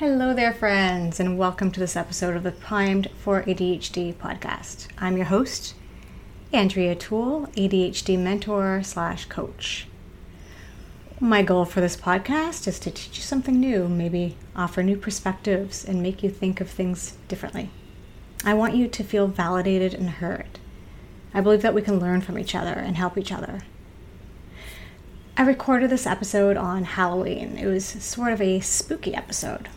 Hello there, friends, and welcome to this episode of the Primed for ADHD podcast. I'm your host, Andrea Toole, ADHD mentor slash coach. My goal for this podcast is to teach you something new, maybe offer new perspectives, and make you think of things differently. I want you to feel validated and heard. I believe that we can learn from each other and help each other. I recorded this episode on Halloween. It was sort of a spooky episode.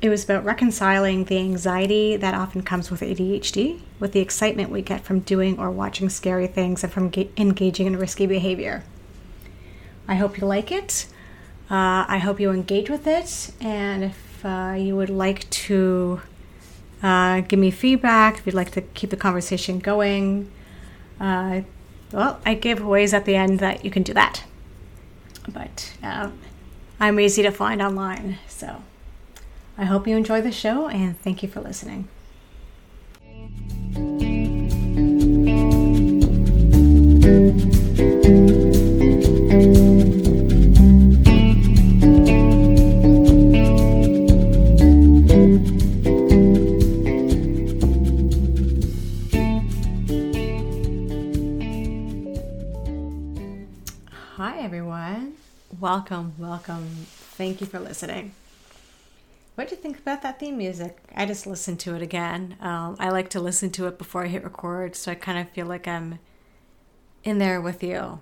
It was about reconciling the anxiety that often comes with ADHD with the excitement we get from doing or watching scary things and from ga- engaging in risky behavior. I hope you like it. Uh, I hope you engage with it. And if uh, you would like to uh, give me feedback, if you'd like to keep the conversation going, uh, well, I give ways at the end that you can do that. But uh, I'm easy to find online, so. I hope you enjoy the show and thank you for listening. Hi, everyone. Welcome, welcome. Thank you for listening. What do you think about that theme music? I just listened to it again. Um, I like to listen to it before I hit record, so I kind of feel like I'm in there with you.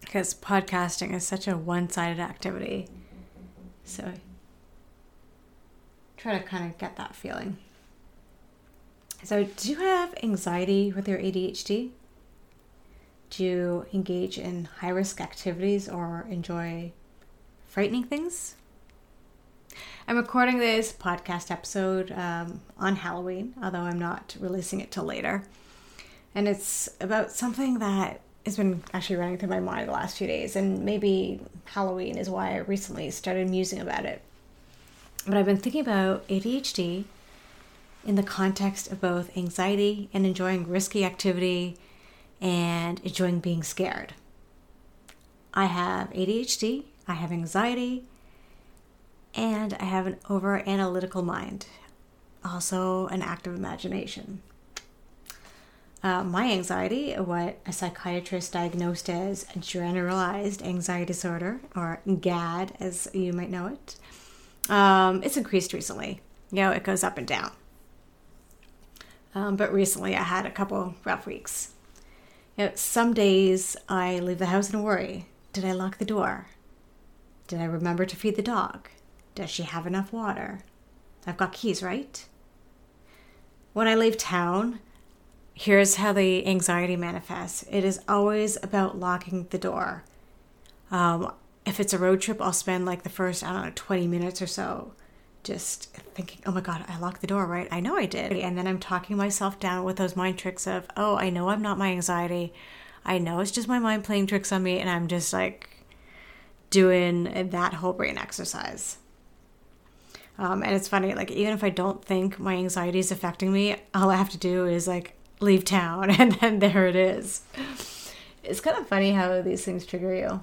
Because podcasting is such a one sided activity. So try to kind of get that feeling. So, do you have anxiety with your ADHD? Do you engage in high risk activities or enjoy frightening things? I'm recording this podcast episode um, on Halloween, although I'm not releasing it till later. And it's about something that has been actually running through my mind the last few days, and maybe Halloween is why I recently started musing about it. But I've been thinking about ADHD in the context of both anxiety and enjoying risky activity and enjoying being scared. I have ADHD, I have anxiety, and I have an over analytical mind, also an active imagination. Uh, my anxiety, what a psychiatrist diagnosed as generalized anxiety disorder, or GAD as you might know it, um, it's increased recently. You know, it goes up and down. Um, but recently I had a couple rough weeks. You know, some days I leave the house and worry did I lock the door? Did I remember to feed the dog? Does she have enough water? I've got keys, right? When I leave town, here's how the anxiety manifests it is always about locking the door. Um, if it's a road trip, I'll spend like the first, I don't know, 20 minutes or so just thinking, oh my God, I locked the door, right? I know I did. And then I'm talking myself down with those mind tricks of, oh, I know I'm not my anxiety. I know it's just my mind playing tricks on me. And I'm just like doing that whole brain exercise. Um, and it's funny, like, even if I don't think my anxiety is affecting me, all I have to do is like leave town, and then there it is. It's kind of funny how these things trigger you.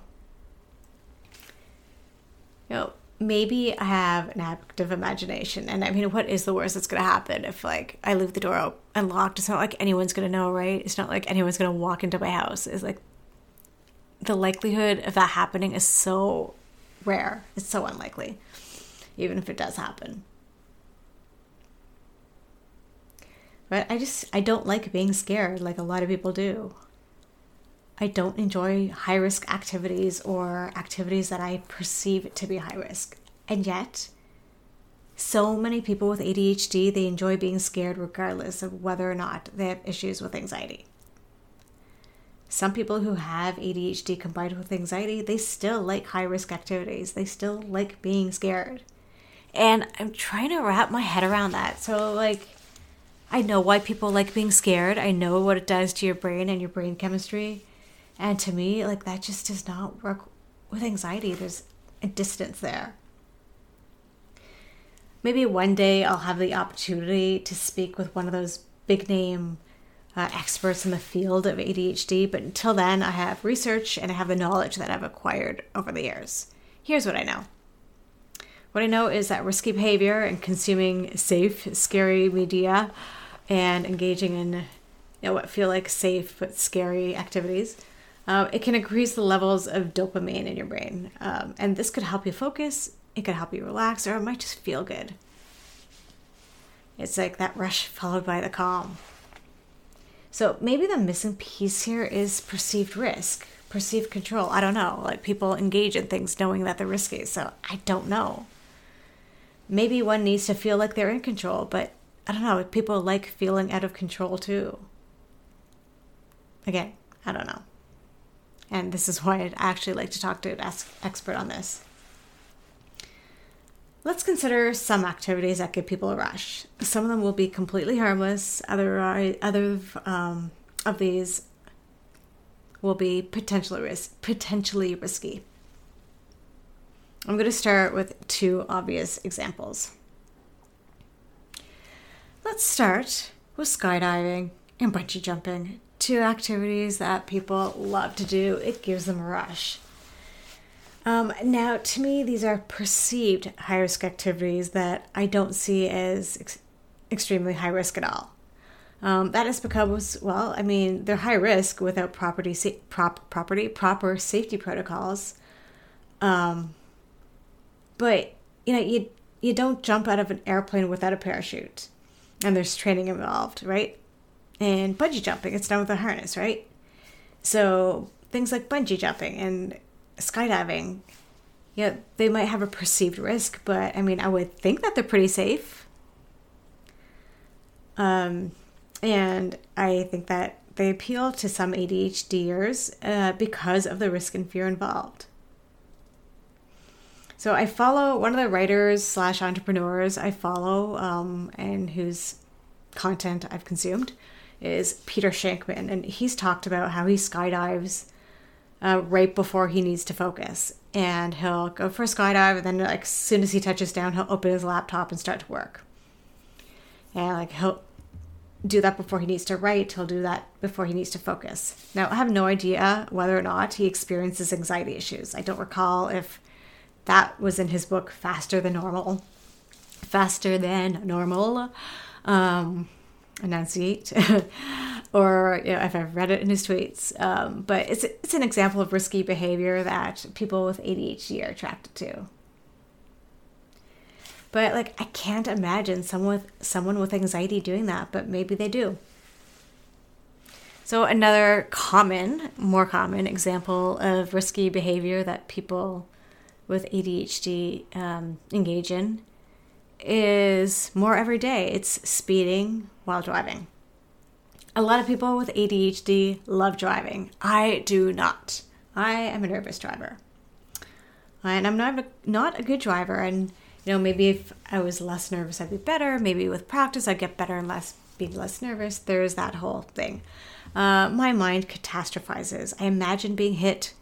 You know, maybe I have an active imagination, and I mean, what is the worst that's going to happen if, like, I leave the door unlocked? It's not like anyone's going to know, right? It's not like anyone's going to walk into my house. It's like the likelihood of that happening is so rare. It's so unlikely even if it does happen. But I just, I don't like being scared like a lot of people do. I don't enjoy high risk activities or activities that I perceive to be high risk. And yet, so many people with ADHD, they enjoy being scared regardless of whether or not they have issues with anxiety. Some people who have ADHD combined with anxiety, they still like high risk activities. They still like being scared. And I'm trying to wrap my head around that. So, like, I know why people like being scared. I know what it does to your brain and your brain chemistry. And to me, like, that just does not work with anxiety. There's a distance there. Maybe one day I'll have the opportunity to speak with one of those big name uh, experts in the field of ADHD, but until then, I have research and I have the knowledge that I've acquired over the years. Here's what I know What I know is that risky behavior and consuming safe, scary media and engaging in you know, what feel like safe but scary activities, uh, it can increase the levels of dopamine in your brain. Um, and this could help you focus, it could help you relax, or it might just feel good. It's like that rush followed by the calm. So maybe the missing piece here is perceived risk, perceived control. I don't know. Like people engage in things knowing that they're risky. So I don't know. Maybe one needs to feel like they're in control, but I don't know. People like feeling out of control too. Again, I don't know. And this is why I'd actually like to talk to an expert on this. Let's consider some activities that give people a rush. Some of them will be completely harmless. Other other um, of these will be potentially potentially risky. I'm going to start with two obvious examples. Let's start with skydiving and bungee jumping, two activities that people love to do. It gives them a rush. Um, now, to me, these are perceived high risk activities that I don't see as ex- extremely high risk at all. Um, that is because, well, I mean, they're high risk without property, sa- prop, property, proper safety protocols. Um, but you know, you you don't jump out of an airplane without a parachute, and there's training involved, right? And bungee jumping, it's done with a harness, right? So things like bungee jumping and skydiving, yeah, they might have a perceived risk, but I mean, I would think that they're pretty safe. Um, and I think that they appeal to some ADHDers uh, because of the risk and fear involved. So I follow one of the writers slash entrepreneurs I follow um, and whose content I've consumed is Peter Shankman, and he's talked about how he skydives uh, right before he needs to focus, and he'll go for a skydive, and then like as soon as he touches down, he'll open his laptop and start to work. And like he'll do that before he needs to write. He'll do that before he needs to focus. Now I have no idea whether or not he experiences anxiety issues. I don't recall if that was in his book Faster Than Normal. Faster Than Normal. Um, enunciate. or you know, if I've read it in his tweets. Um, but it's, it's an example of risky behavior that people with ADHD are attracted to. But like I can't imagine someone with someone with anxiety doing that, but maybe they do. So another common, more common example of risky behavior that people with ADHD um, engage in is more every day. It's speeding while driving. A lot of people with ADHD love driving. I do not. I am a nervous driver. And I'm not a, not a good driver. And, you know, maybe if I was less nervous, I'd be better. Maybe with practice, I'd get better and less, be less nervous. There's that whole thing. Uh, my mind catastrophizes. I imagine being hit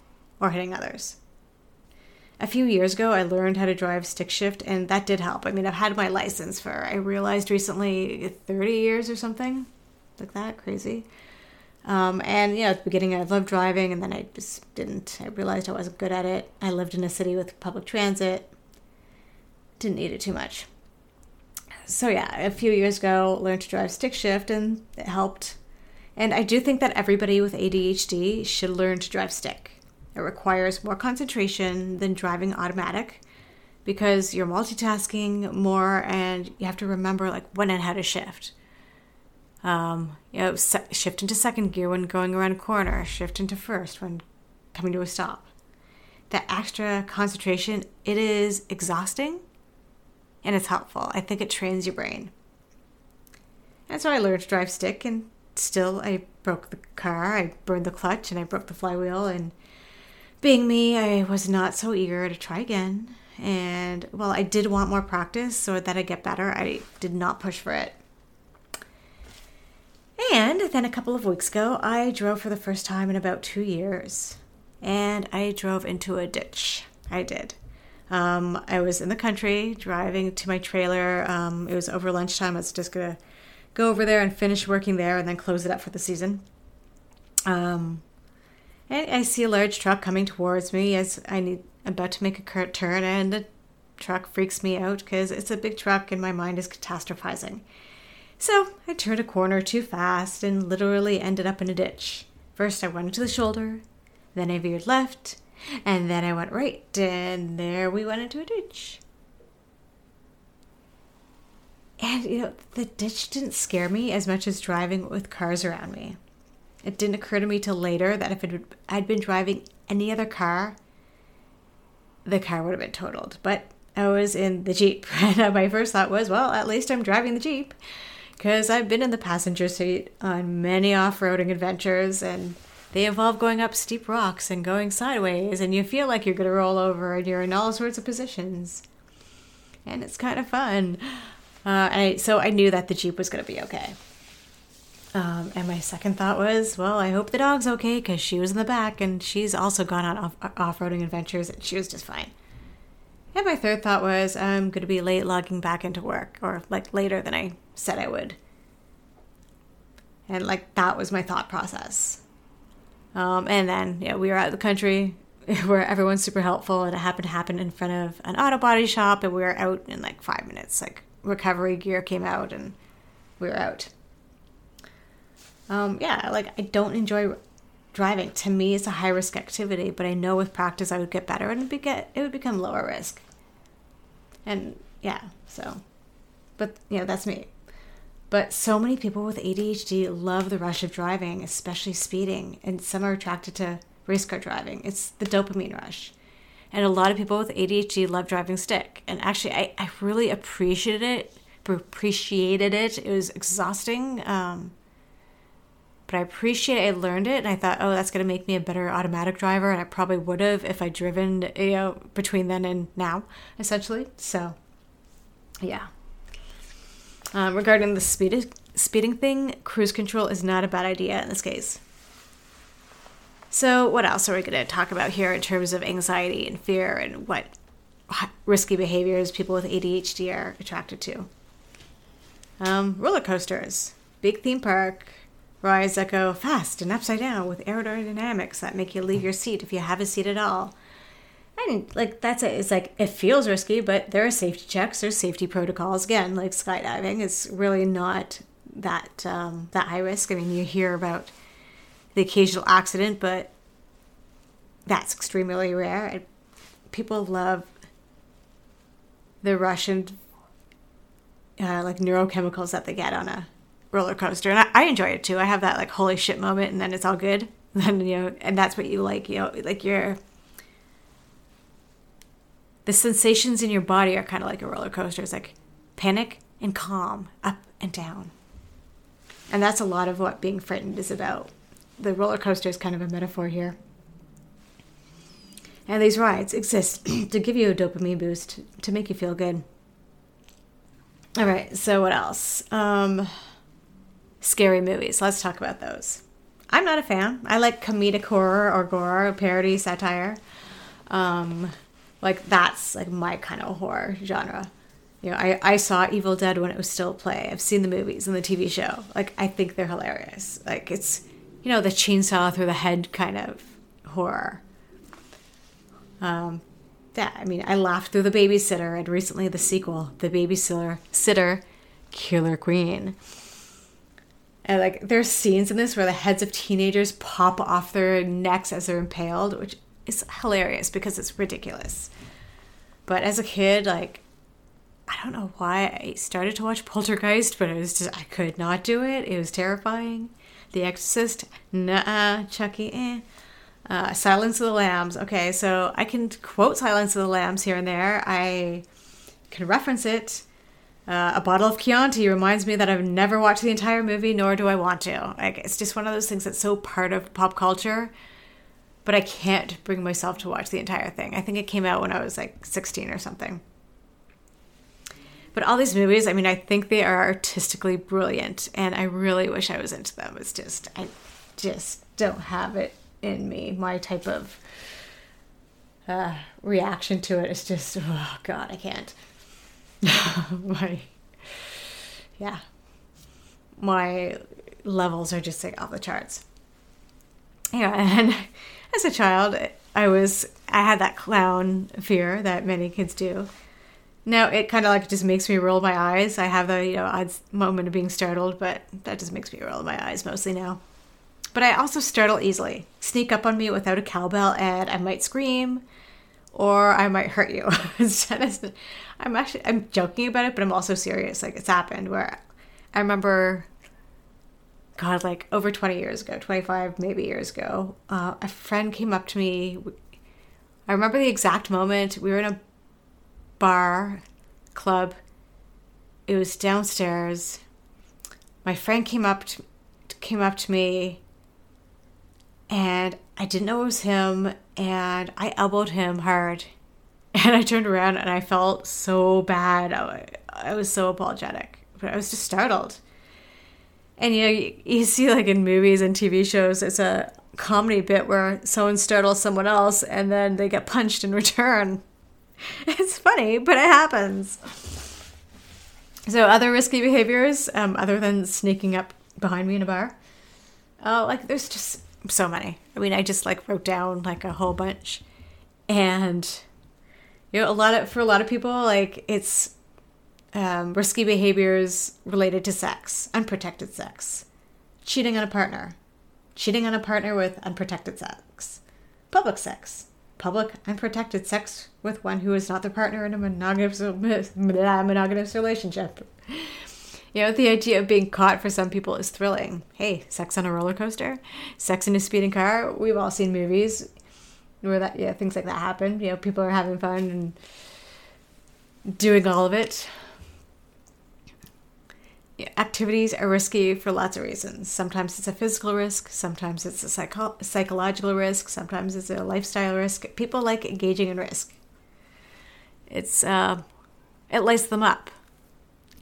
or hitting others a few years ago, I learned how to drive stick shift, and that did help. I mean, I've had my license for, I realized recently, 30 years or something like that. Crazy. Um, and, yeah, at the beginning, I loved driving, and then I just didn't. I realized I wasn't good at it. I lived in a city with public transit, didn't need it too much. So, yeah, a few years ago, learned to drive stick shift, and it helped. And I do think that everybody with ADHD should learn to drive stick it requires more concentration than driving automatic because you're multitasking more and you have to remember like when and how to shift. Um, you know, se- shift into second gear when going around a corner, shift into first when coming to a stop. That extra concentration, it is exhausting and it's helpful. I think it trains your brain. And so I learned to drive stick and still I broke the car, I burned the clutch and I broke the flywheel and being me, I was not so eager to try again. And while I did want more practice so that I get better, I did not push for it. And then a couple of weeks ago, I drove for the first time in about two years. And I drove into a ditch. I did. Um, I was in the country driving to my trailer. Um, it was over lunchtime. I was just going to go over there and finish working there and then close it up for the season. Um, I see a large truck coming towards me as I need about to make a turn, and the truck freaks me out because it's a big truck and my mind is catastrophizing. So I turned a corner too fast and literally ended up in a ditch. First, I went into the shoulder, then I veered left, and then I went right, and there we went into a ditch. And, you know, the ditch didn't scare me as much as driving with cars around me. It didn't occur to me till later that if it, I'd been driving any other car, the car would have been totaled. But I was in the Jeep. And my first thought was, well, at least I'm driving the Jeep. Because I've been in the passenger seat on many off roading adventures, and they involve going up steep rocks and going sideways, and you feel like you're going to roll over, and you're in all sorts of positions. And it's kind of fun. Uh, I, so I knew that the Jeep was going to be okay. Um, and my second thought was, well, I hope the dog's okay because she was in the back and she's also gone on off, off-roading adventures and she was just fine. And my third thought was, I'm going to be late logging back into work or like later than I said I would. And like that was my thought process. Um, and then, yeah, we were out of the country where everyone's super helpful and it happened to happen in front of an auto body shop and we were out in like five minutes. Like recovery gear came out and we were out. Um, yeah, like I don't enjoy driving. To me, it's a high risk activity, but I know with practice I would get better and it'd get it would become lower risk. And yeah, so, but you know that's me. But so many people with ADHD love the rush of driving, especially speeding, and some are attracted to race car driving. It's the dopamine rush. And a lot of people with ADHD love driving stick. And actually, I, I really appreciated it. Appreciated it. It was exhausting. Um, but I appreciate I learned it and I thought, oh, that's going to make me a better automatic driver. And I probably would have if I driven, you know, between then and now, essentially. So, yeah. Um, regarding the speed, speeding thing, cruise control is not a bad idea in this case. So, what else are we going to talk about here in terms of anxiety and fear and what risky behaviors people with ADHD are attracted to? Um, roller coasters, big theme park, that go fast and upside down with aerodynamics that make you leave your seat if you have a seat at all. And like that's it. It's like it feels risky, but there are safety checks. There's safety protocols. Again, like skydiving, it's really not that um, that high risk. I mean, you hear about the occasional accident, but that's extremely rare. And people love the Russian uh, like neurochemicals that they get on a roller coaster, and I, I, enjoy it too. I have that like holy shit moment, and then it's all good. Then you know, and that's what you like. You know, like your the sensations in your body are kind of like a roller coaster. It's like panic and calm, up and down, and that's a lot of what being frightened is about. The roller coaster is kind of a metaphor here. And these rides exist to give you a dopamine boost to make you feel good. All right, so what else? Um, scary movies. Let's talk about those. I'm not a fan. I like comedic horror or gore, or parody, satire. Um, like that's like my kind of horror genre. You know, I, I saw Evil Dead when it was still play. I've seen the movies and the TV show. Like I think they're hilarious. Like it's you know the chainsaw through the head kind of horror. Um, yeah, I mean, I laughed through the babysitter and recently the sequel, the babysitter, sitter, Killer Queen. And like there's scenes in this where the heads of teenagers pop off their necks as they're impaled, which is hilarious because it's ridiculous. But as a kid, like I don't know why I started to watch Poltergeist, but it was just I could not do it. It was terrifying. The Exorcist, nah, Chucky, eh. Uh, Silence of the Lambs. Okay, so I can quote Silence of the Lambs here and there. I can reference it. Uh, a bottle of Chianti reminds me that I've never watched the entire movie, nor do I want to. Like, it's just one of those things that's so part of pop culture, but I can't bring myself to watch the entire thing. I think it came out when I was like 16 or something. But all these movies, I mean, I think they are artistically brilliant, and I really wish I was into them. It's just, I just don't have it in me. My type of uh, reaction to it is just, oh God, I can't. my, yeah, my levels are just like off the charts. Yeah, and as a child, I was I had that clown fear that many kids do, Now it kind of like just makes me roll my eyes. I have the you know odd moment of being startled, but that just makes me roll my eyes mostly now. But I also startle easily. Sneak up on me without a cowbell, and I might scream, or I might hurt you. I'm actually I'm joking about it, but I'm also serious. Like it's happened where I remember, God, like over 20 years ago, 25 maybe years ago, uh, a friend came up to me. I remember the exact moment. We were in a bar club. It was downstairs. My friend came up to, came up to me and I didn't know it was him and I elbowed him hard. And I turned around and I felt so bad. I, I was so apologetic, but I was just startled. And you know, you, you see like in movies and TV shows, it's a comedy bit where someone startles someone else and then they get punched in return. It's funny, but it happens. So, other risky behaviors, um, other than sneaking up behind me in a bar, oh, like there's just so many. I mean, I just like wrote down like a whole bunch, and you know, a lot of for a lot of people, like it's um, risky behaviors related to sex, unprotected sex, cheating on a partner, cheating on a partner with unprotected sex, public sex, public unprotected sex with one who is not their partner in a monogamous, monogamous relationship. You know, the idea of being caught for some people is thrilling. Hey, sex on a roller coaster, sex in a speeding car. We've all seen movies where that, yeah, things like that happen. You know, people are having fun and doing all of it. activities are risky for lots of reasons. Sometimes it's a physical risk, sometimes it's a psycho- psychological risk, sometimes it's a lifestyle risk. People like engaging in risk. It's uh, it lights them up.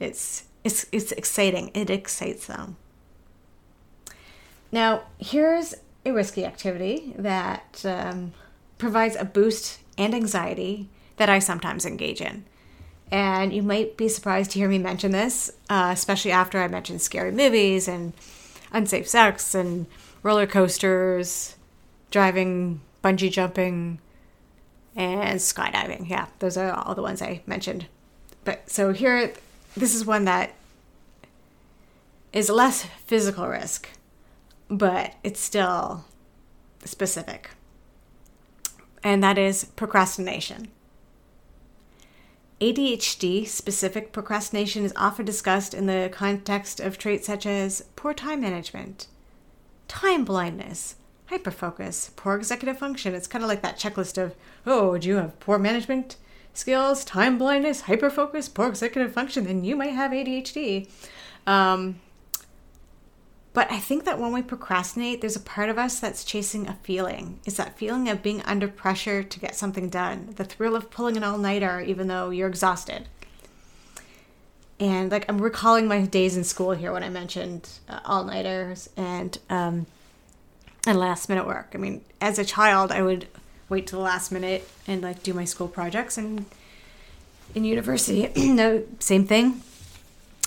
It's it's it's exciting. It excites them. Now, here's a risky activity that um, provides a boost and anxiety that I sometimes engage in. And you might be surprised to hear me mention this, uh, especially after I mentioned scary movies and unsafe sex and roller coasters, driving, bungee jumping, and skydiving. Yeah, those are all the ones I mentioned. But so here, this is one that is less physical risk, but it's still specific. And that is procrastination. ADHD specific procrastination is often discussed in the context of traits such as poor time management, time blindness, hyperfocus, poor executive function. It's kind of like that checklist of, oh, do you have poor management skills, time blindness, hyperfocus, poor executive function? Then you might have ADHD. Um, but I think that when we procrastinate, there's a part of us that's chasing a feeling. It's that feeling of being under pressure to get something done, the thrill of pulling an all nighter even though you're exhausted. And like I'm recalling my days in school here when I mentioned uh, all nighters and um, and last minute work. I mean, as a child, I would wait till the last minute and like do my school projects and in university, no, same thing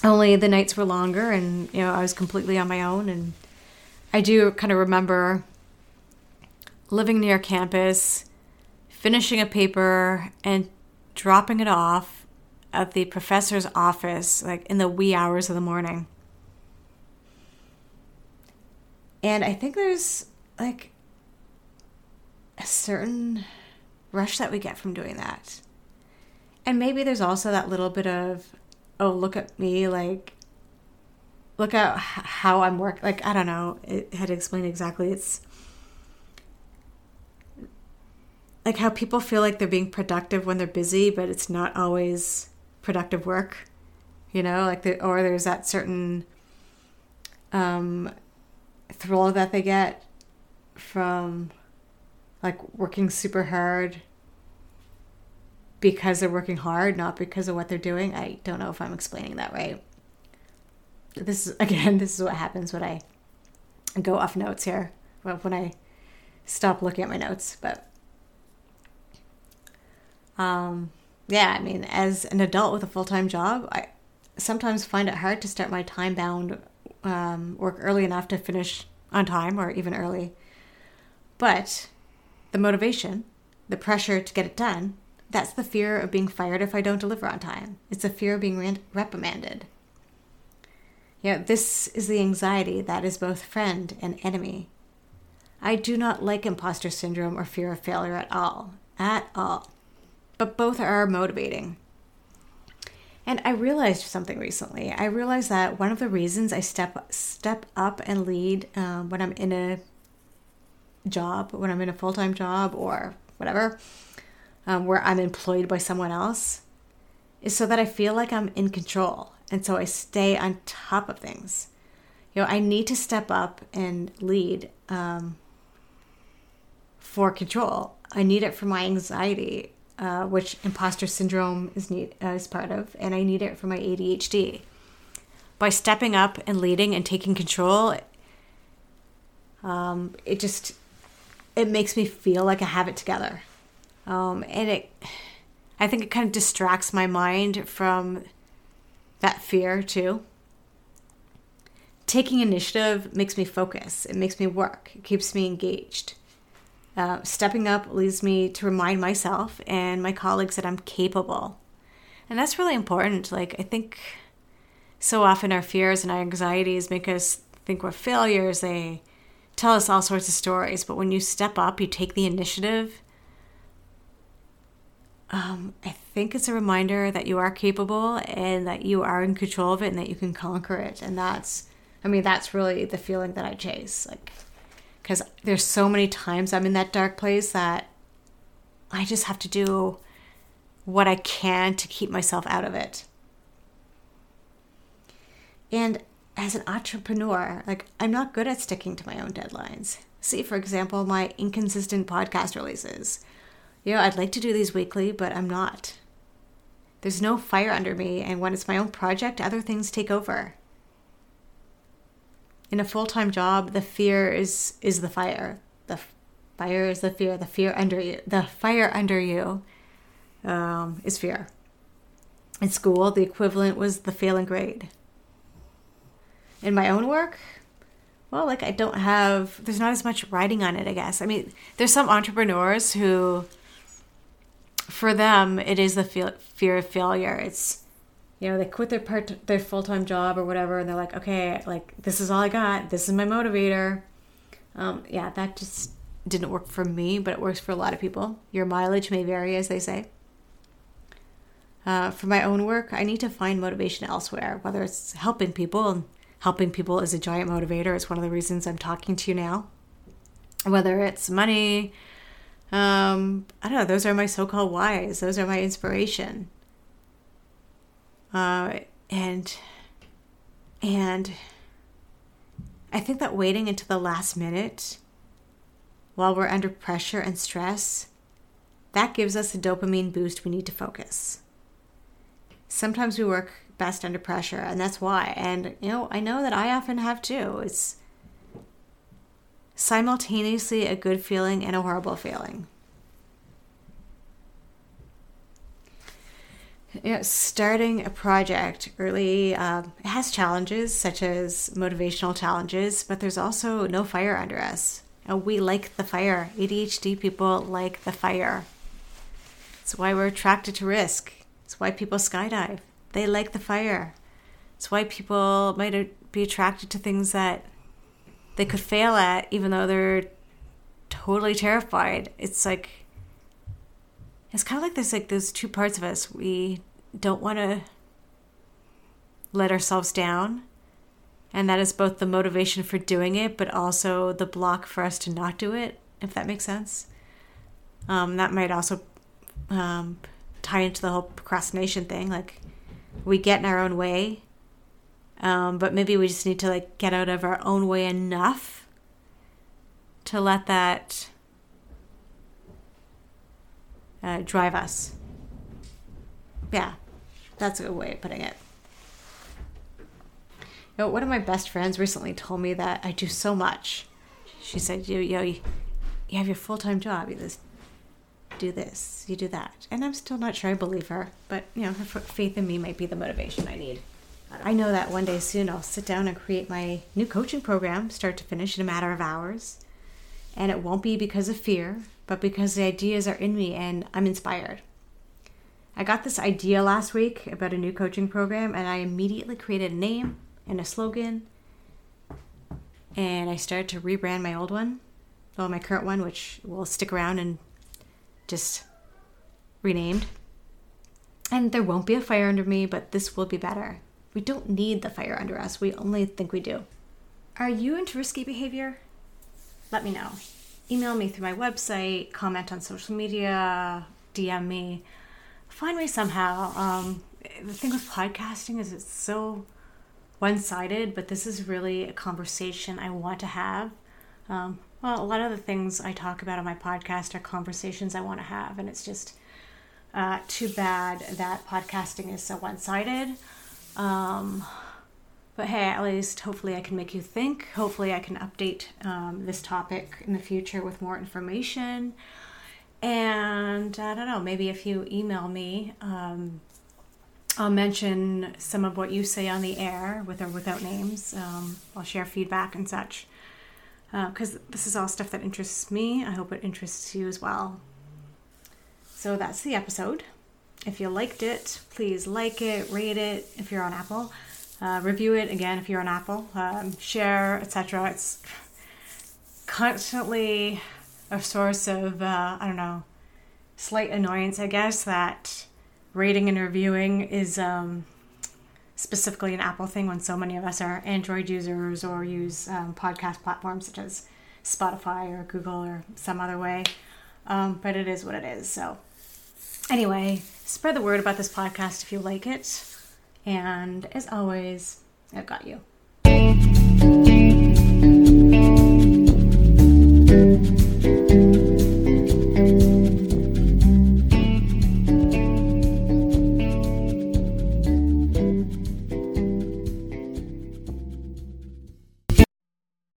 only the nights were longer and you know i was completely on my own. And i do kind of remember living near campus finishing a paper and dropping it off at the professor's office like in the wee hours of the morning. And i think there's like a certain rush that we get from doing that. And maybe there's also that little bit of oh look at me like look at how i'm working like i don't know it had to explain exactly it's like how people feel like they're being productive when they're busy but it's not always productive work you know like the, or there's that certain um thrill that they get from like working super hard because they're working hard, not because of what they're doing. I don't know if I'm explaining that right. This is again, this is what happens when I go off notes here. When I stop looking at my notes, but um, yeah, I mean, as an adult with a full time job, I sometimes find it hard to start my time bound um, work early enough to finish on time or even early. But the motivation, the pressure to get it done, That's the fear of being fired if I don't deliver on time. It's the fear of being reprimanded. Yeah, this is the anxiety that is both friend and enemy. I do not like imposter syndrome or fear of failure at all. At all. But both are motivating. And I realized something recently. I realized that one of the reasons I step step up and lead um, when I'm in a job, when I'm in a full time job or whatever, um, where I'm employed by someone else, is so that I feel like I'm in control. And so I stay on top of things. You know, I need to step up and lead um, for control. I need it for my anxiety, uh, which imposter syndrome is need uh, is part of, and I need it for my ADHD. By stepping up and leading and taking control, um, it just it makes me feel like I have it together. Um, and it, I think it kind of distracts my mind from that fear too. Taking initiative makes me focus, it makes me work, it keeps me engaged. Uh, stepping up leads me to remind myself and my colleagues that I'm capable. And that's really important. Like, I think so often our fears and our anxieties make us think we're failures. They tell us all sorts of stories, but when you step up, you take the initiative. Um, I think it's a reminder that you are capable and that you are in control of it and that you can conquer it. And that's, I mean, that's really the feeling that I chase. Like, because there's so many times I'm in that dark place that I just have to do what I can to keep myself out of it. And as an entrepreneur, like I'm not good at sticking to my own deadlines. See, for example, my inconsistent podcast releases. You know, I'd like to do these weekly, but I'm not. There's no fire under me, and when it's my own project, other things take over. In a full-time job, the fear is is the fire. The fire is the fear. The fear under you, the fire under you, um, is fear. In school, the equivalent was the failing grade in my own work, well, like I don't have, there's not as much writing on it, I guess. I mean, there's some entrepreneurs who, for them, it is the fear of failure. It's, you know, they quit their part, their full time job or whatever, and they're like, okay, like this is all I got. This is my motivator. Um, yeah, that just didn't work for me, but it works for a lot of people. Your mileage may vary, as they say. Uh, for my own work, I need to find motivation elsewhere, whether it's helping people and helping people is a giant motivator. It's one of the reasons I'm talking to you now. Whether it's money, um, I don't know, those are my so called whys, those are my inspiration. Uh, and, and I think that waiting until the last minute while we're under pressure and stress, that gives us the dopamine boost we need to focus. Sometimes we work best under pressure, and that's why. And you know, I know that I often have too. It's simultaneously a good feeling and a horrible feeling. Starting a project early uh, has challenges such as motivational challenges, but there's also no fire under us. Know, we like the fire. ADHD people like the fire. It's why we're attracted to risk. It's why people skydive they like the fire. It's why people might be attracted to things that they could fail at, even though they're totally terrified. It's like it's kind of like there's like those two parts of us. We don't want to let ourselves down, and that is both the motivation for doing it, but also the block for us to not do it. If that makes sense, um, that might also um, tie into the whole procrastination thing. Like we get in our own way. Um, but maybe we just need to like get out of our own way enough to let that uh, drive us. Yeah, that's a good way of putting it. You know, one of my best friends recently told me that I do so much. She said, "You, you, you have your full time job. You just do this, you do that. And I'm still not sure I believe her, but you know, her faith in me might be the motivation I need. I know that one day soon I'll sit down and create my new coaching program, start to finish in a matter of hours. And it won't be because of fear, but because the ideas are in me and I'm inspired. I got this idea last week about a new coaching program, and I immediately created a name and a slogan. And I started to rebrand my old one, well, my current one, which will stick around and just renamed. And there won't be a fire under me, but this will be better. We don't need the fire under us, we only think we do. Are you into risky behavior? Let me know. Email me through my website, comment on social media, DM me find me somehow. Um, the thing with podcasting is it's so one sided, but this is really a conversation I want to have. Um, well, a lot of the things I talk about on my podcast are conversations I want to have, and it's just uh, too bad that podcasting is so one sided. Um, but hey, at least hopefully I can make you think. Hopefully, I can update um, this topic in the future with more information. And I don't know, maybe if you email me, um, I'll mention some of what you say on the air with or without names. Um, I'll share feedback and such. Because uh, this is all stuff that interests me. I hope it interests you as well. So that's the episode. If you liked it, please like it, rate it if you're on Apple, uh, review it again if you're on Apple, um, share, etc. It's constantly a source of uh, I don't know slight annoyance, I guess that rating and reviewing is um, specifically an Apple thing when so many of us are Android users or use um, podcast platforms such as Spotify or Google or some other way. Um, but it is what it is. So, anyway, spread the word about this podcast if you like it. And as always, I've got you.